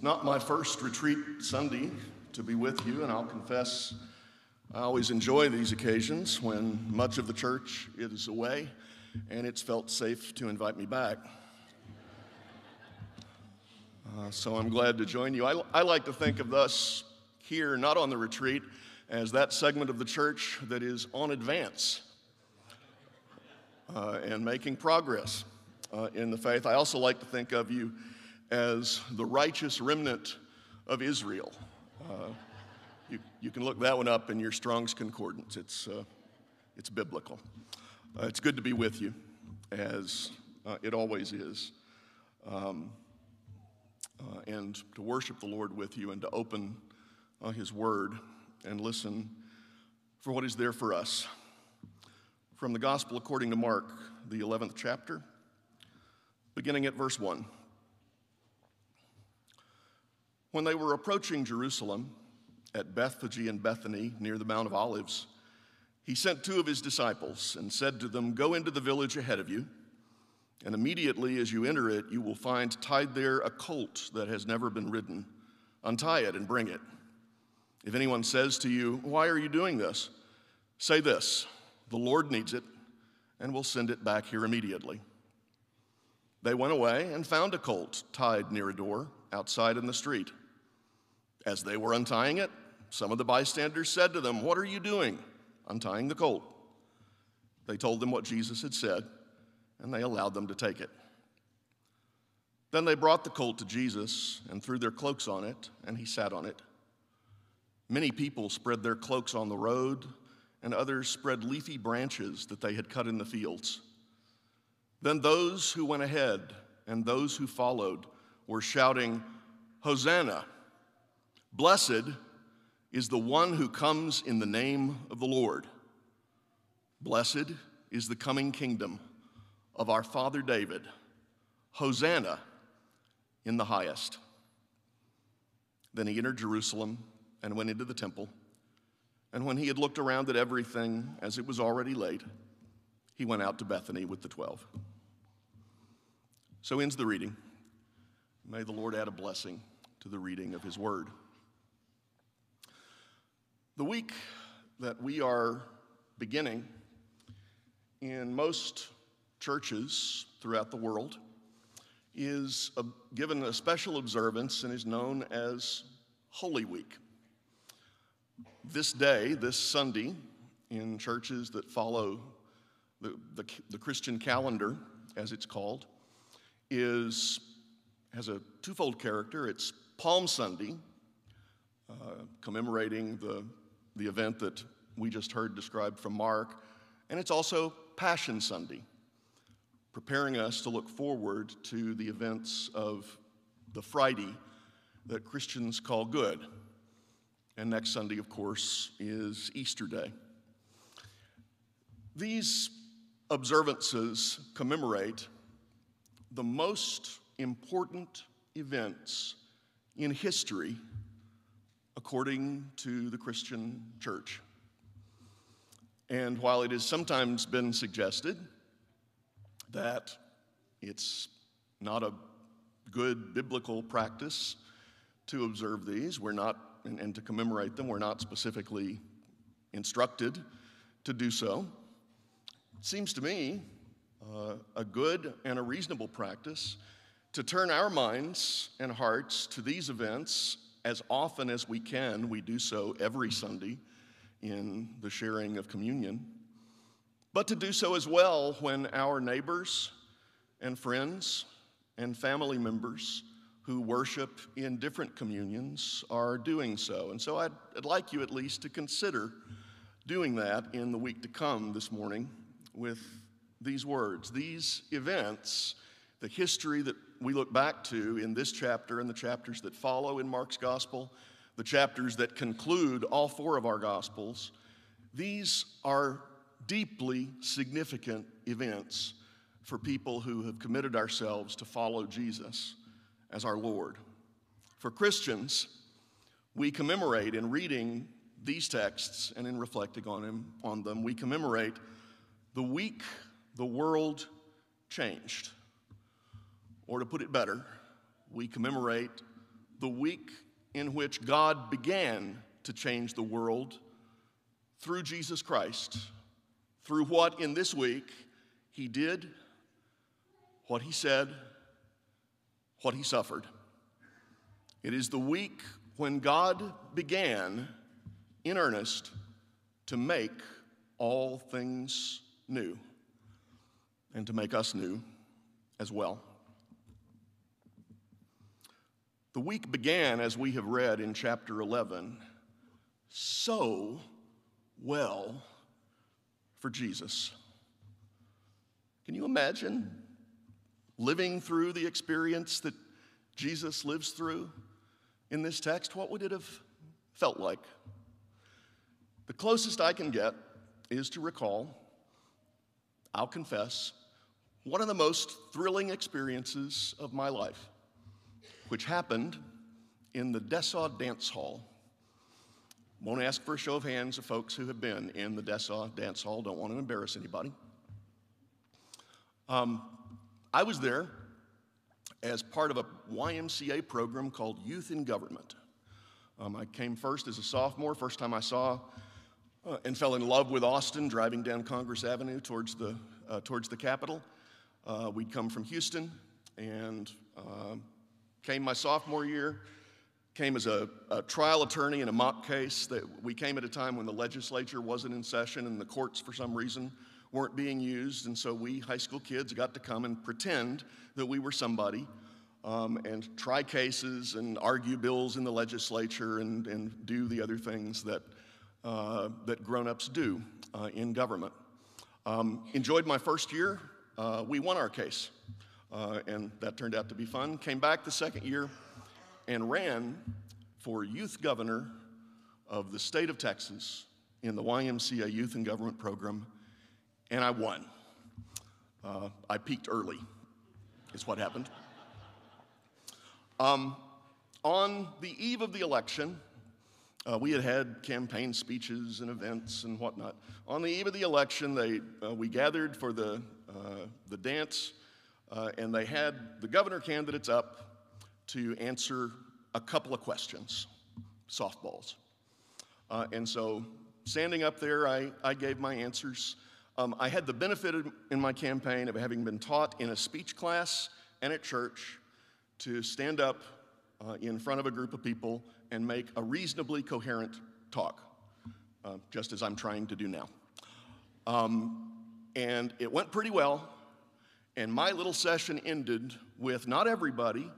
It's not my first retreat Sunday to be with you, and I'll confess I always enjoy these occasions when much of the church is away and it's felt safe to invite me back. Uh, so I'm glad to join you. I, I like to think of us here, not on the retreat, as that segment of the church that is on advance uh, and making progress uh, in the faith. I also like to think of you as the righteous remnant of Israel. Uh, you, you can look that one up in your Strong's Concordance. It's, uh, it's biblical. Uh, it's good to be with you, as uh, it always is, um, uh, and to worship the Lord with you and to open uh, His Word and listen for what is there for us. From the Gospel according to Mark, the 11th chapter, beginning at verse 1. When they were approaching Jerusalem at Bethphage and Bethany near the Mount of Olives, he sent two of his disciples and said to them, Go into the village ahead of you, and immediately as you enter it, you will find tied there a colt that has never been ridden. Untie it and bring it. If anyone says to you, Why are you doing this? say this The Lord needs it, and we'll send it back here immediately. They went away and found a colt tied near a door outside in the street. As they were untying it, some of the bystanders said to them, What are you doing, untying the colt? They told them what Jesus had said, and they allowed them to take it. Then they brought the colt to Jesus and threw their cloaks on it, and he sat on it. Many people spread their cloaks on the road, and others spread leafy branches that they had cut in the fields. Then those who went ahead and those who followed were shouting, Hosanna! Blessed is the one who comes in the name of the Lord. Blessed is the coming kingdom of our father David. Hosanna in the highest. Then he entered Jerusalem and went into the temple. And when he had looked around at everything as it was already late, he went out to Bethany with the twelve. So ends the reading. May the Lord add a blessing to the reading of his word. The week that we are beginning in most churches throughout the world is a, given a special observance and is known as Holy Week. This day, this Sunday, in churches that follow the, the, the Christian calendar, as it's called, is, has a twofold character. It's Palm Sunday, uh, commemorating the the event that we just heard described from Mark, and it's also Passion Sunday, preparing us to look forward to the events of the Friday that Christians call good. And next Sunday, of course, is Easter Day. These observances commemorate the most important events in history according to the Christian church. And while it has sometimes been suggested that it's not a good biblical practice to observe these, we're not, and, and to commemorate them, we're not specifically instructed to do so. It seems to me uh, a good and a reasonable practice to turn our minds and hearts to these events as often as we can, we do so every Sunday in the sharing of communion, but to do so as well when our neighbors and friends and family members who worship in different communions are doing so. And so I'd, I'd, like you at least to consider doing that in the week to come this morning with these words. These events, the history that we look back to in this chapter and the chapters that follow in Mark's gospel, the chapters that conclude all four of our gospels, these are deeply significant events for people who have committed ourselves to follow Jesus as our Lord. For Christians, we commemorate in reading these texts and in reflecting on, him, on them, we commemorate the week the world changed. Or to put it better, we commemorate the week in which God began to change the world through Jesus Christ, through what in this week he did, what he said, what he suffered. It is the week when God began in earnest to make all things new and to make us new as well. The week began, as we have read in chapter 11, so well for Jesus. Can you imagine living through the experience that Jesus lives through in this text? What would it have felt like? The closest I can get is to recall, I'll confess, one of the most thrilling experiences of my life, which happened in the Dessau Dance Hall. Won't ask for a show of hands of folks who have been in the Dessau Dance Hall, don't want to embarrass anybody. Um, I was there as part of a YMCA program called Youth in Government. Um, I came first as a sophomore, first time I saw uh, and fell in love with Austin driving down Congress Avenue towards the, uh, towards the Capitol. Uh, we'd come from Houston and uh, came my sophomore year, came as a, a, trial attorney in a mock case that we came at a time when the legislature wasn't in session and the courts for some reason weren't being used. And so we high school kids got to come and pretend that we were somebody um, and try cases and argue bills in the legislature and, and do the other things that uh, that grown-ups do uh, in government. Um, enjoyed my first year. Uh, we won our case, uh, and that turned out to be fun. Came back the second year and ran for youth governor of the state of Texas in the YMCA Youth and Government Program, and I won. Uh, I peaked early, is what happened. Um, on the eve of the election, uh, we had had campaign speeches and events and whatnot. On the eve of the election, they, uh, we gathered for the, uh, the dance, uh, and they had the governor candidates up to answer a couple of questions, softballs. Uh, and so, standing up there, I, I gave my answers. Um, I had the benefit in my campaign of having been taught in a speech class and at church to stand up uh, in front of a group of people and make a reasonably coherent talk, uh, just as I'm trying to do now. Um, and it went pretty well, and my little session ended with not everybody,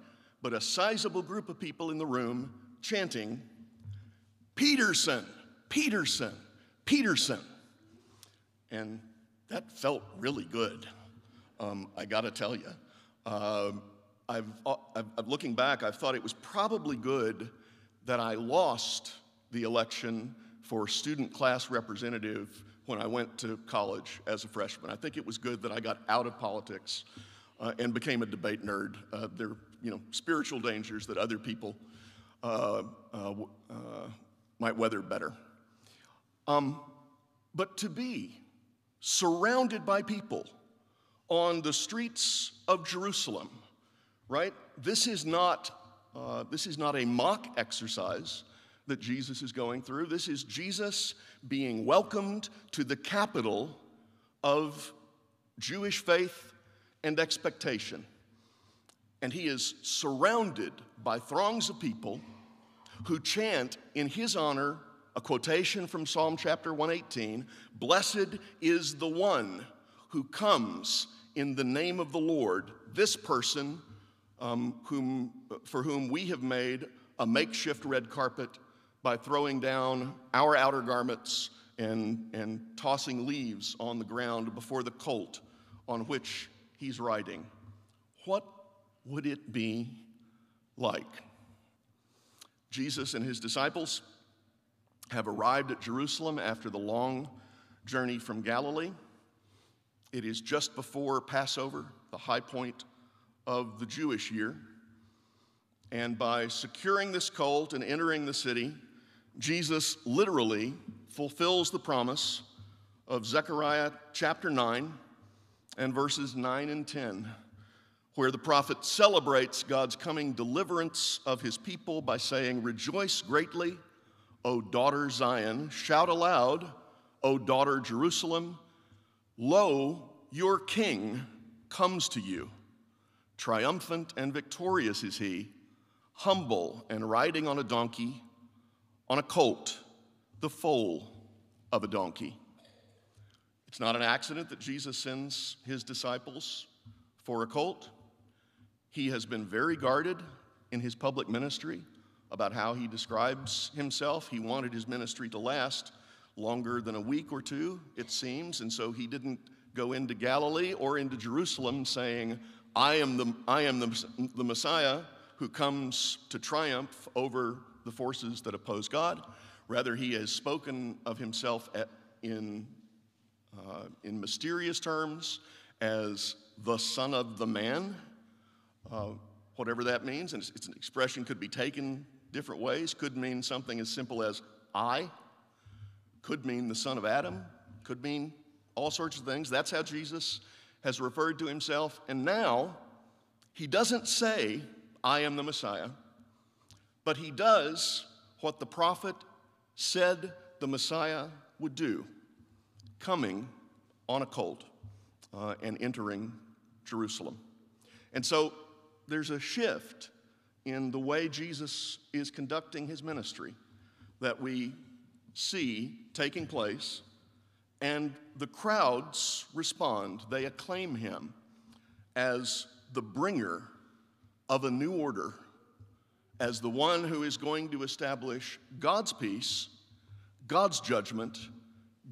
but a sizable group of people in the room chanting, Peterson, Peterson, Peterson. And that felt really good, um, I gotta tell you. Uh, I've, I've, looking back, I've thought it was probably good that I lost the election for student class representative when I went to college as a freshman. I think it was good that I got out of politics uh, and became a debate nerd. Uh, there are you know, spiritual dangers that other people uh, uh, uh might weather better. Um, but to be surrounded by people on the streets of Jerusalem, right? This is not uh, this is not a mock exercise that Jesus is going through. This is Jesus being welcomed to the capital of Jewish faith and expectation. And he is surrounded by throngs of people who chant in his honor a quotation from Psalm chapter 118 Blessed is the one who comes in the name of the Lord. This person um, whom, for whom we have made a makeshift red carpet by throwing down our outer garments and, and tossing leaves on the ground before the colt on which he's riding. What would it be like? Jesus and his disciples have arrived at Jerusalem after the long journey from Galilee. It is just before Passover, the high point of the Jewish year. And by securing this colt and entering the city, Jesus literally fulfills the promise of Zechariah chapter 9 and verses 9 and 10, where the prophet celebrates God's coming deliverance of his people by saying, Rejoice greatly, O daughter Zion, shout aloud, O daughter Jerusalem, lo, your king comes to you. Triumphant and victorious is he, humble and riding on a donkey, on a colt, the foal of a donkey. It's not an accident that Jesus sends his disciples for a colt. He has been very guarded in his public ministry about how he describes himself. He wanted his ministry to last longer than a week or two, it seems, and so he didn't go into Galilee or into Jerusalem saying, I am the, I am the, the Messiah who comes to triumph over the forces that oppose God. Rather, he has spoken of himself at, in, uh, in mysterious terms as the Son of the Man uh, whatever that means. And it's, it's an expression could be taken different ways. Could mean something as simple as I. Could mean the son of Adam. Could mean all sorts of things. That's how Jesus has referred to himself. And now, he doesn't say, I am the Messiah, but he does what the prophet said the Messiah would do coming on a colt uh, and entering Jerusalem. And so there's a shift in the way Jesus is conducting his ministry that we see taking place, and the crowds respond. They acclaim him as the bringer of a new order, as the one who is going to establish God's peace, God's judgment,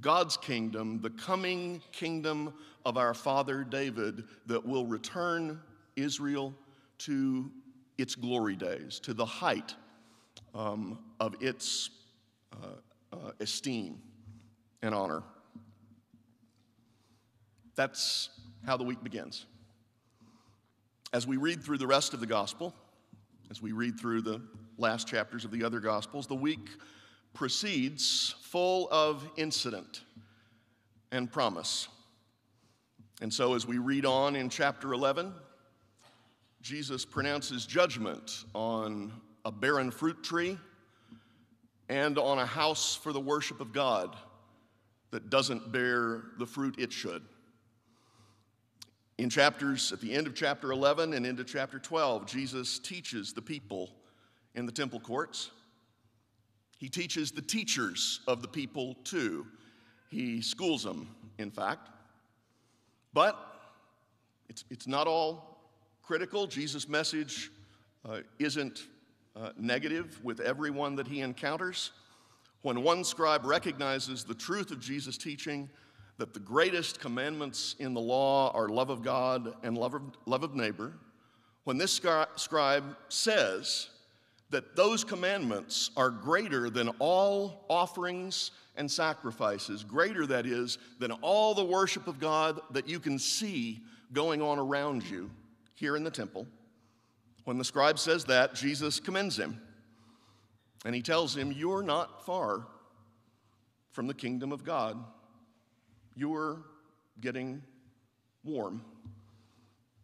God's kingdom, the coming kingdom of our father David that will return Israel to its glory days, to the height um, of its uh, uh, esteem and honor. That's how the week begins. As we read through the rest of the gospel, as we read through the last chapters of the other gospels, the week proceeds full of incident and promise. And so, as we read on in chapter 11, Jesus pronounces judgment on a barren fruit tree and on a house for the worship of God that doesn't bear the fruit it should. In chapters, at the end of chapter 11 and into chapter 12, Jesus teaches the people in the temple courts. He teaches the teachers of the people too. He schools them, in fact. But it's, it's not all critical. Jesus' message uh, isn't uh, negative with everyone that he encounters. When one scribe recognizes the truth of Jesus' teaching, that the greatest commandments in the law are love of God and love of, love of neighbor, when this scribe says that those commandments are greater than all offerings and sacrifices, greater, that is, than all the worship of God that you can see going on around you, here in the temple. When the scribe says that, Jesus commends him. And he tells him, You're not far from the kingdom of God. You're getting warm.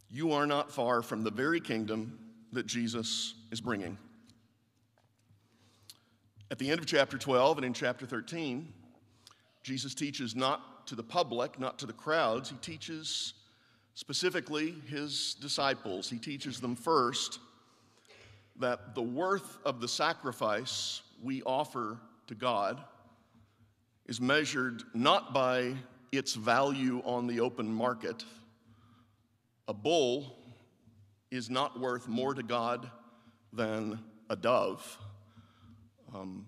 You are not far from the very kingdom that Jesus is bringing. At the end of chapter 12 and in chapter 13, Jesus teaches not to the public, not to the crowds, he teaches specifically his disciples. He teaches them first that the worth of the sacrifice we offer to God is measured not by its value on the open market. A bull is not worth more to God than a dove. Um,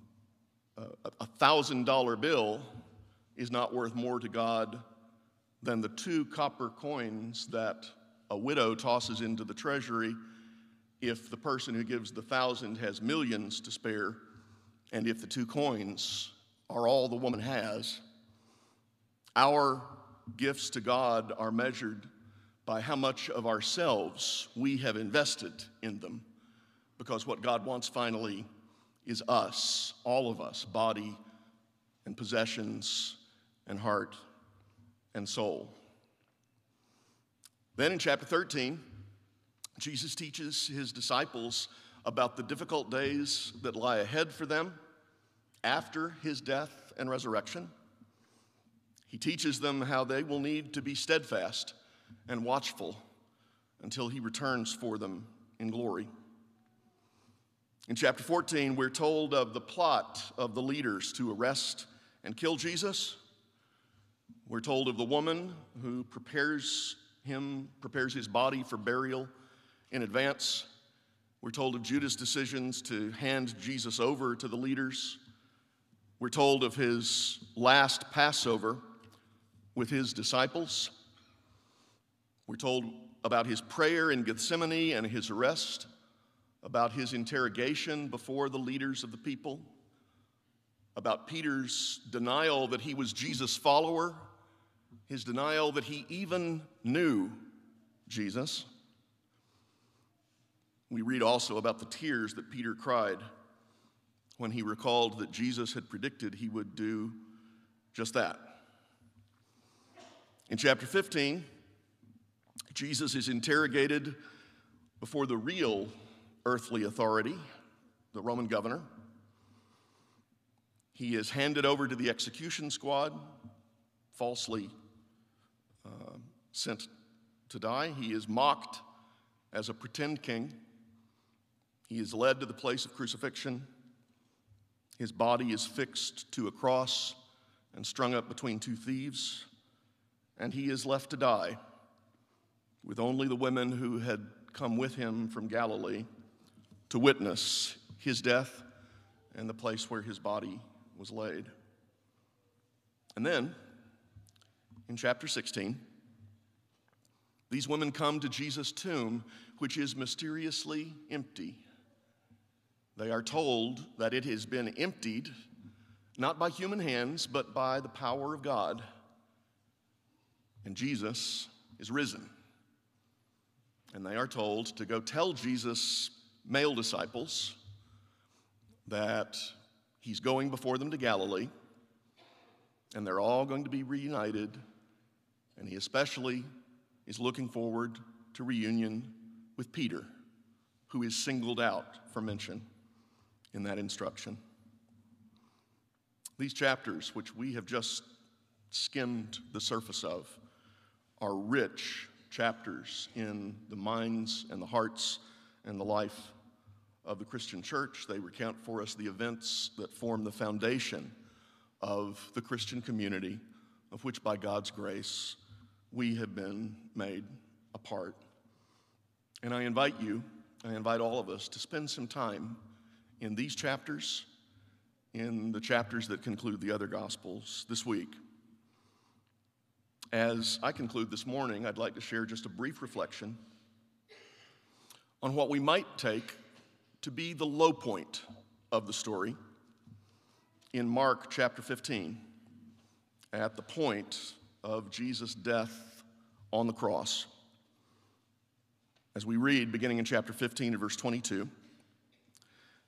a thousand dollar bill is not worth more to God than the two copper coins that a widow tosses into the treasury if the person who gives the thousand has millions to spare, and if the two coins are all the woman has. Our gifts to God are measured by how much of ourselves we have invested in them, because what God wants finally is us, all of us, body and possessions and heart and soul. Then in chapter 13, Jesus teaches his disciples about the difficult days that lie ahead for them after his death and resurrection. He teaches them how they will need to be steadfast and watchful until he returns for them in glory. In chapter 14, we're told of the plot of the leaders to arrest and kill Jesus. We're told of the woman who prepares him, prepares his body for burial in advance. We're told of Judas' decisions to hand Jesus over to the leaders. We're told of his last Passover with his disciples. We're told about his prayer in Gethsemane and his arrest, about his interrogation before the leaders of the people, about Peter's denial that he was Jesus' follower, his denial that he even knew Jesus. We read also about the tears that Peter cried when he recalled that Jesus had predicted he would do just that. In chapter 15, Jesus is interrogated before the real earthly authority, the Roman governor. He is handed over to the execution squad, falsely uh, sent to die. He is mocked as a pretend king. He is led to the place of crucifixion. His body is fixed to a cross and strung up between two thieves, and he is left to die with only the women who had come with him from Galilee to witness his death and the place where his body was laid. And then, in chapter 16, these women come to Jesus' tomb, which is mysteriously empty. They are told that it has been emptied, not by human hands, but by the power of God. And Jesus is risen. And they are told to go tell Jesus' male disciples that he's going before them to Galilee, and they're all going to be reunited. And he especially is looking forward to reunion with Peter, who is singled out for mention in that instruction. These chapters, which we have just skimmed the surface of, are rich chapters in the minds and the hearts and the life of the Christian church. They recount for us the events that form the foundation of the Christian community, of which by God's grace we have been made a part. And I invite you, I invite all of us to spend some time in these chapters, in the chapters that conclude the other Gospels this week. As I conclude this morning, I'd like to share just a brief reflection on what we might take to be the low point of the story in Mark chapter 15, at the point of Jesus' death on the cross. As we read, beginning in chapter 15 and verse 22,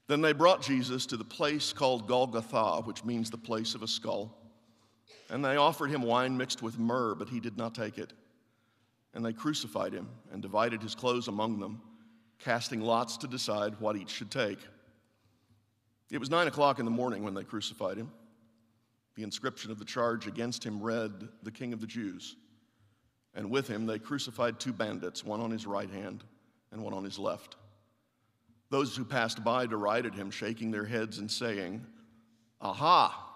then they brought Jesus to the place called Golgotha, which means the place of a skull. And they offered him wine mixed with myrrh, but he did not take it. And they crucified him and divided his clothes among them, casting lots to decide what each should take. It was nine o'clock in the morning when they crucified him. The inscription of the charge against him read, The King of the Jews. And with him they crucified two bandits, one on his right hand and one on his left. Those who passed by derided him, shaking their heads and saying, Aha!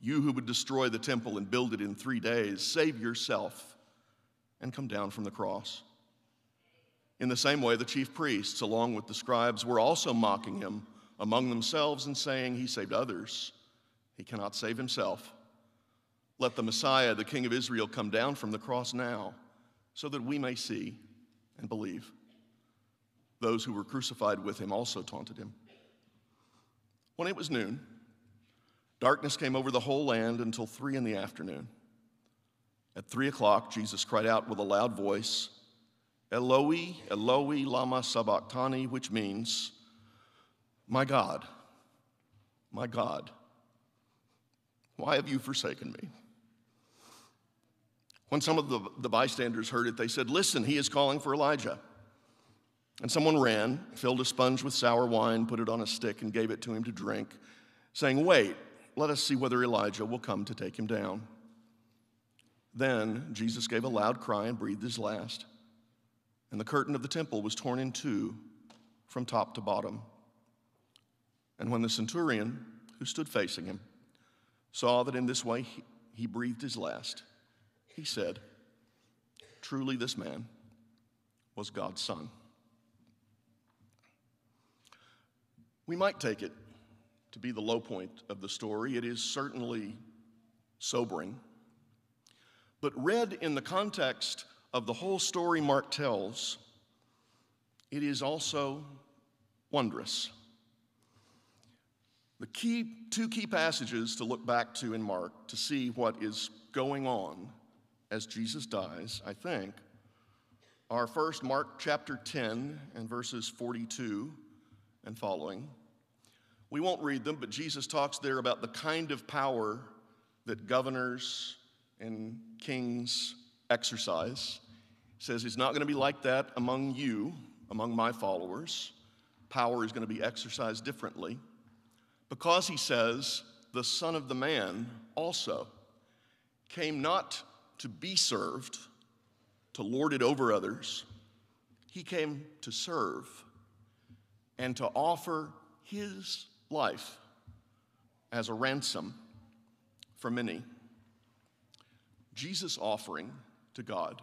You who would destroy the temple and build it in three days, save yourself and come down from the cross. In the same way, the chief priests, along with the scribes, were also mocking him among themselves and saying, He saved others, he cannot save himself. Let the Messiah, the King of Israel, come down from the cross now, so that we may see and believe. Those who were crucified with him also taunted him. When it was noon, darkness came over the whole land until three in the afternoon. At three o'clock, Jesus cried out with a loud voice, Eloi, Eloi, lama sabachthani, which means, My God, my God, why have you forsaken me? When some of the, the bystanders heard it, they said, Listen, he is calling for Elijah. And someone ran, filled a sponge with sour wine, put it on a stick, and gave it to him to drink, saying, Wait, let us see whether Elijah will come to take him down. Then Jesus gave a loud cry and breathed his last, and the curtain of the temple was torn in two from top to bottom. And when the centurion, who stood facing him, saw that in this way he, he breathed his last, he said, Truly, this man was God's son. We might take it to be the low point of the story. It is certainly sobering. But read in the context of the whole story Mark tells, it is also wondrous. The key, two key passages to look back to in Mark to see what is going on as Jesus dies, I think, are first Mark chapter 10 and verses 42 and following. We won't read them, but Jesus talks there about the kind of power that governors and kings exercise. He says it's not going to be like that among you, among my followers. Power is going to be exercised differently. Because he says, the Son of the Man also came not to be served, to lord it over others. He came to serve and to offer his life as a ransom for many. Jesus' offering to God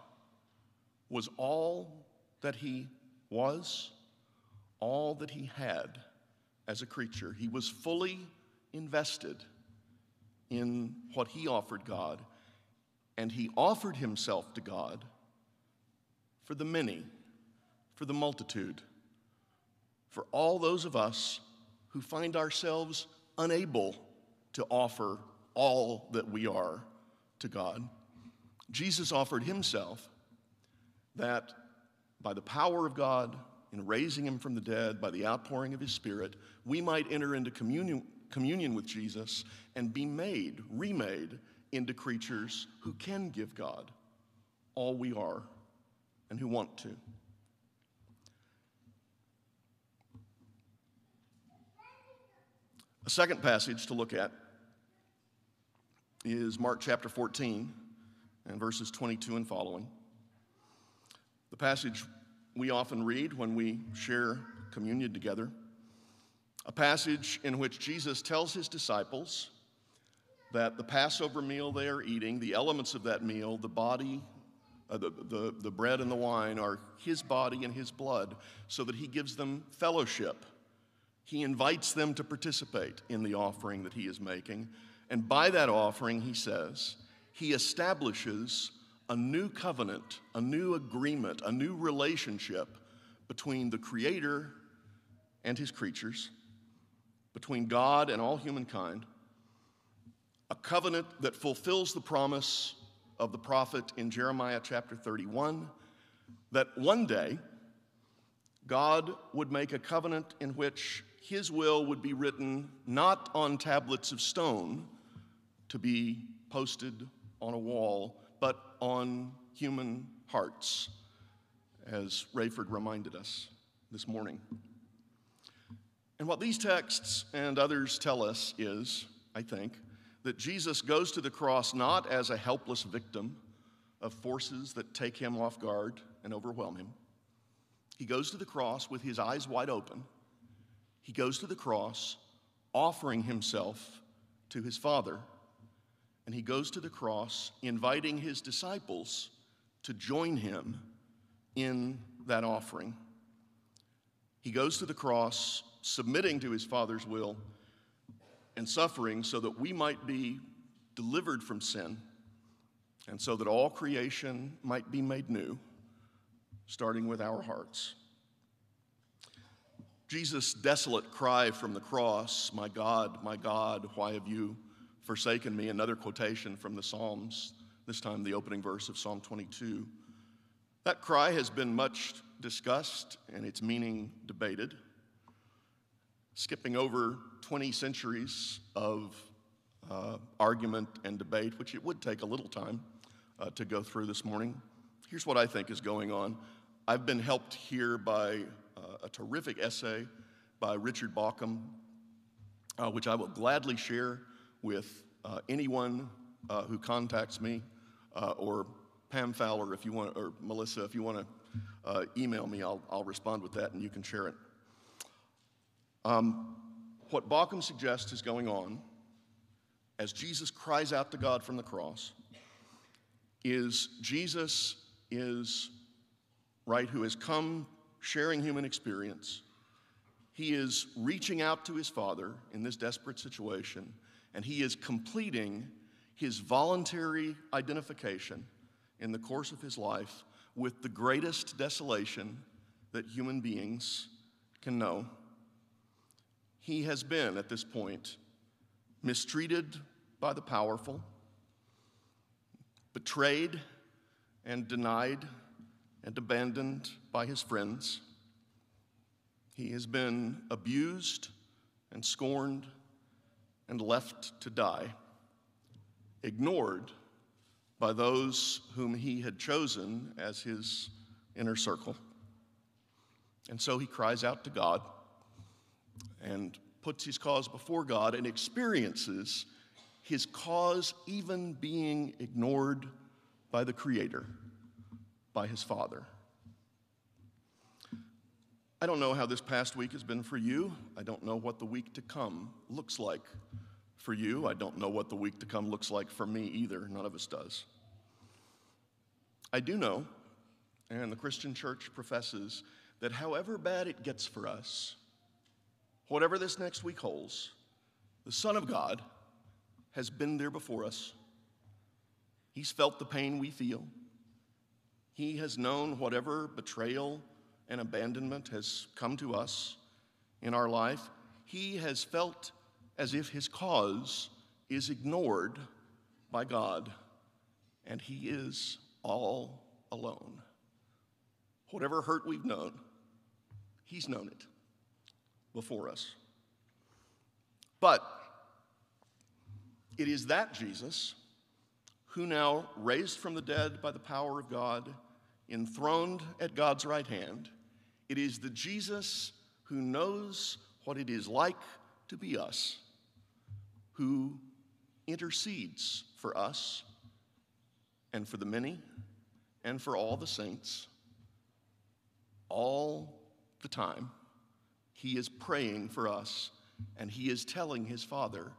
was all that he was, all that he had as a creature. He was fully invested in what he offered God, and he offered himself to God for the many, for the multitude, for all those of us who find ourselves unable to offer all that we are to God. Jesus offered himself that by the power of God in raising him from the dead, by the outpouring of his Spirit, we might enter into communion, communion with Jesus and be made, remade into creatures who can give God all we are and who want to. A second passage to look at is Mark chapter 14 and verses 22 and following. The passage we often read when we share communion together. A passage in which Jesus tells his disciples that the Passover meal they are eating, the elements of that meal, the body, uh, the, the, the bread and the wine, are his body and his blood, so that he gives them fellowship he invites them to participate in the offering that he is making. And by that offering, he says, he establishes a new covenant, a new agreement, a new relationship between the Creator and his creatures, between God and all humankind, a covenant that fulfills the promise of the prophet in Jeremiah chapter 31 that one day God would make a covenant in which his will would be written not on tablets of stone to be posted on a wall, but on human hearts, as Rayford reminded us this morning. And what these texts and others tell us is, I think, that Jesus goes to the cross not as a helpless victim of forces that take him off guard and overwhelm him. He goes to the cross with his eyes wide open he goes to the cross, offering himself to his Father. And he goes to the cross, inviting his disciples to join him in that offering. He goes to the cross, submitting to his Father's will and suffering so that we might be delivered from sin and so that all creation might be made new, starting with our hearts. Jesus' desolate cry from the cross, My God, my God, why have you forsaken me? Another quotation from the Psalms, this time the opening verse of Psalm 22. That cry has been much discussed and its meaning debated. Skipping over 20 centuries of uh, argument and debate, which it would take a little time uh, to go through this morning. Here's what I think is going on. I've been helped here by a terrific essay by Richard Bauckham, uh, which I will gladly share with uh, anyone uh, who contacts me, uh, or Pam Fowler, if you want, or Melissa, if you want to uh, email me, I'll, I'll respond with that and you can share it. Um, what Bauckham suggests is going on as Jesus cries out to God from the cross is Jesus is, right, who has come sharing human experience. He is reaching out to his Father in this desperate situation, and he is completing his voluntary identification in the course of his life with the greatest desolation that human beings can know. He has been, at this point, mistreated by the powerful, betrayed and denied and abandoned by his friends. He has been abused and scorned and left to die, ignored by those whom he had chosen as his inner circle. And so he cries out to God and puts his cause before God and experiences his cause even being ignored by the Creator, by his Father. I don't know how this past week has been for you. I don't know what the week to come looks like for you. I don't know what the week to come looks like for me either. None of us does. I do know, and the Christian church professes, that however bad it gets for us, whatever this next week holds, the Son of God has been there before us. He's felt the pain we feel. He has known whatever betrayal and abandonment has come to us in our life. He has felt as if his cause is ignored by God, and he is all alone. Whatever hurt we've known, he's known it before us. But it is that Jesus who now, raised from the dead by the power of God, enthroned at God's right hand, it is the Jesus who knows what it is like to be us, who intercedes for us and for the many and for all the saints all the time. He is praying for us and he is telling his Father,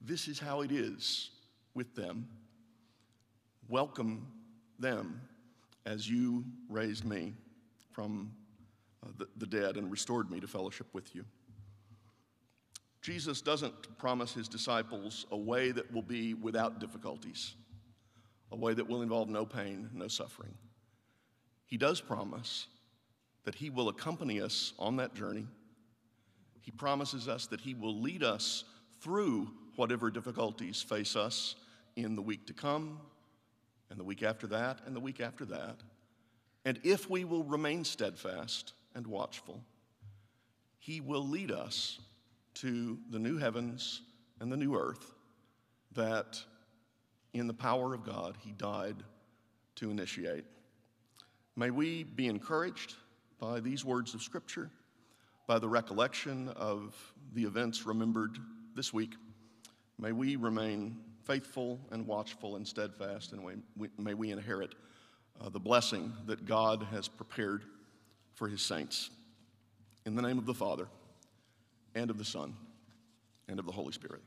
This is how it is with them. Welcome them as you raised me from Uh, the, the dead and restored me to fellowship with you. Jesus doesn't promise his disciples a way that will be without difficulties, a way that will involve no pain, no suffering. He does promise that he will accompany us on that journey. He promises us that he will lead us through whatever difficulties face us in the week to come, and the week after that, and the week after that. And if we will remain steadfast and watchful, He will lead us to the new heavens and the new earth that, in the power of God, He died to initiate. May we be encouraged by these words of Scripture, by the recollection of the events remembered this week. May we remain faithful and watchful and steadfast, and may we inherit uh, the blessing that God has prepared for his saints. In the name of the Father, and of the Son, and of the Holy Spirit.